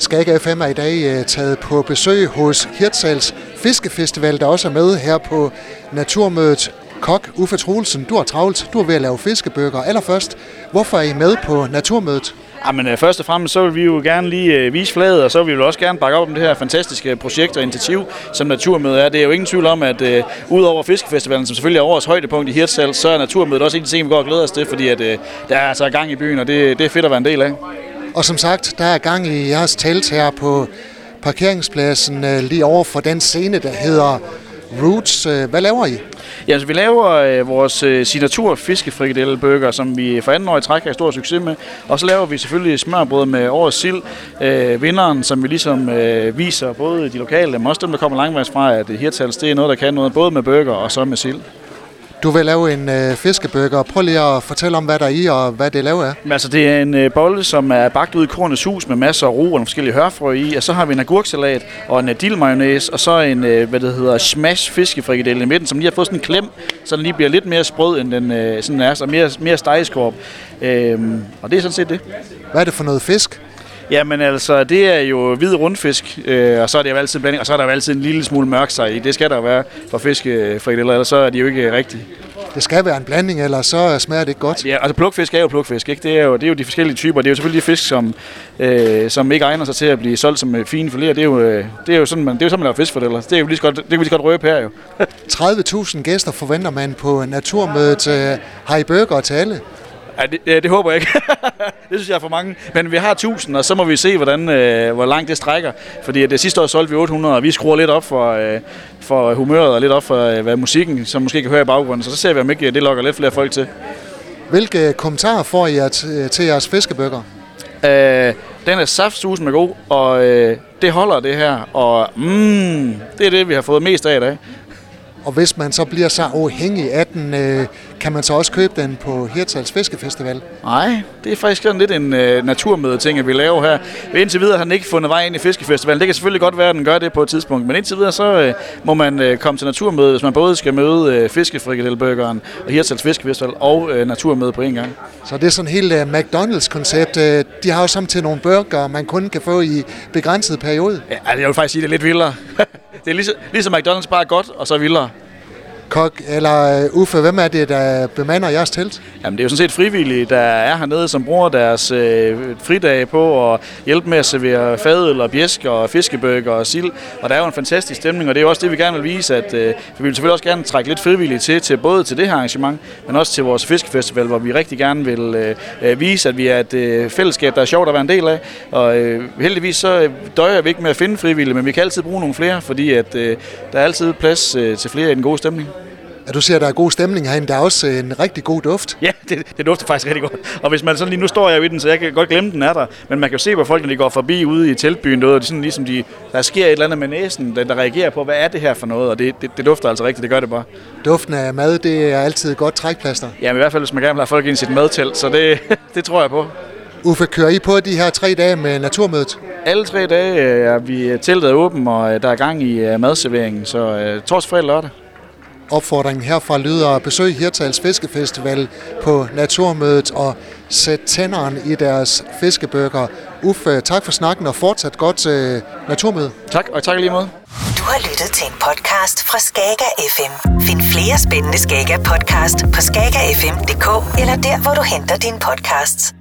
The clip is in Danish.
Skag FM er i dag øh, taget på besøg hos Hirtshals Fiskefestival, der også er med her på Naturmødet. Kok Uffe Troelsen, du har travlt. Du er ved at lave fiskebøger. Allerførst, hvorfor er I med på Naturmødet? Jamen, øh, først og fremmest så vil vi jo gerne lige øh, vise flaget, og så vil vi også gerne bakke op om det her fantastiske projekt og initiativ, som Naturmødet er. Det er jo ingen tvivl om, at uh, udover Fiskefestivalen, som selvfølgelig er årets højdepunkt i Hirtshals, så er Naturmødet også en ting, vi går og glæder os til, fordi at, uh, der er altså gang i byen, og det, det er fedt at være en del af. Og som sagt, der er gang i jeres telt her på parkeringspladsen øh, lige over for den scene, der hedder Roots. Øh, hvad laver I? Ja, altså, vi laver øh, vores øh, signatur fiskefrikadelle som vi for anden år i træk har stor succes med. Og så laver vi selvfølgelig smørbrød med årets sild. Øh, vinderen, som vi ligesom øh, viser både de lokale, men også dem, der kommer langvejs fra, at Hirtals, det er noget, der kan noget, både med burger og så med sild. Du vil lave en øh, fiskebøger. Prøv lige at fortælle om, hvad der er i, og hvad det laver af. Altså, det er en øh, bolle, som er bagt ud i kornets hus med masser af ro og nogle forskellige hørfrø i. Og så har vi en agurksalat og en øh, dillmayonnaise, og så en, øh, hvad det hedder, smash fiskefrikadelle i midten, som lige har fået sådan en klem, så den lige bliver lidt mere sprød, end den øh, sådan er, så mere, mere stegeskorp. Øhm, og det er sådan set det. Hvad er det for noget fisk? Jamen altså, det er jo hvid rundfisk, øh, og så er det jo altid blanding, og så er der jo altid en lille smule mørk sig i. Det skal der jo være for fiskefrikadeller, ellers så er de jo ikke rigtige. Det skal være en blanding, eller så smager det ikke godt. Ja, altså plukfisk er jo plukfisk, ikke? Det er jo, det er jo de forskellige typer. Det er jo selvfølgelig de fisk, som, øh, som ikke egner sig til at blive solgt som øh, fine filéer. Det er jo, øh, det er jo sådan, man, det er jo sådan, man laver fiskfordeler. Det er jo lige så godt, det kan vi lige så godt røbe her jo. 30.000 gæster forventer man på naturmødet. Øh, har I burger til alle? Ja, det, det håber jeg ikke. det synes jeg er for mange. Men vi har 1000, og så må vi se, hvordan, øh, hvor langt det strækker. Fordi det sidste år solgte vi 800, og vi skruer lidt op for, øh, for humøret og lidt op for øh, hvad musikken, som måske kan høre i baggrunden. Så så ser vi, om ikke det lokker lidt flere folk til. Hvilke kommentarer får I til jeres fiskebøger? Øh, den er saftsus med god, og øh, det holder det her. Og mm, det er det, vi har fået mest af i dag. Og hvis man så bliver så afhængig af den, øh, kan man så også købe den på Hirtshals Fiskefestival? Nej, det er faktisk sådan lidt en øh, naturmøde ting, at vi laver her. Indtil videre har den ikke fundet vej ind i Fiskefestivalen. Det kan selvfølgelig godt være, at den gør det på et tidspunkt, men indtil videre så øh, må man øh, komme til naturmøde, hvis man både skal møde øh, Fiskefrikadellburgeren og Hirtshals Fiskefestival og øh, naturmøde på en gang. Så det er sådan helt uh, McDonald's-koncept. Øh, de har jo samtidig nogle burger, man kun kan få i begrænset periode. Ja, altså, jeg vil faktisk sige, det er lidt vildere. det er ligesom, ligesom McDonald's bare godt, og så vildere. Kok, eller uh, Uffe, hvem er det, der bemander jeres telt? Jamen, det er jo sådan set frivillige, der er hernede, som bruger deres øh, fridage på at hjælpe med at servere fadøl og bjæsk og fiskebøger og sild. Og der er jo en fantastisk stemning, og det er jo også det, vi gerne vil vise, at øh, vi vil selvfølgelig også gerne trække lidt frivillige til, til både til det her arrangement, men også til vores fiskefestival, hvor vi rigtig gerne vil øh, øh vise, at vi er et øh, fællesskab, der er sjovt at være en del af. Og øh, heldigvis så øh, døjer vi ikke med at finde frivillige, men vi kan altid bruge nogle flere, fordi at, øh, der er altid plads øh, til flere i den gode stemning. Ja, du siger, at der er god stemning herinde. Der er også en rigtig god duft. Ja, det, det dufter faktisk rigtig godt. Og hvis man sådan lige, nu står jeg ved den, så jeg kan godt glemme, den er der. Men man kan jo se på folk, når de går forbi ude i teltbyen, og de sådan ligesom de, der sker et eller andet med næsen, der, der reagerer på, hvad er det her for noget? Og det, det, det dufter altså rigtigt, det gør det bare. Duften af mad, det er altid et godt trækplaster. Ja, men i hvert fald, hvis man gerne vil have folk ind i sit madtelt, så det, det tror jeg på. Uffe, kører I på de her tre dage med naturmødet? Alle tre dage er vi teltet åben, og der er gang i øh, madserveringen, så torsdag, fredag lørdag. Opfordringen herfra lyder at besøge Hirtals Fiskefestival på Naturmødet og sæt tænderen i deres fiskebøger. Uffe, tak for snakken og fortsat godt til Naturmødet. Tak, og tak lige måde. Du har lyttet til en podcast fra Skager FM. Find flere spændende Skager podcast på skagerfm.dk eller der, hvor du henter dine podcasts.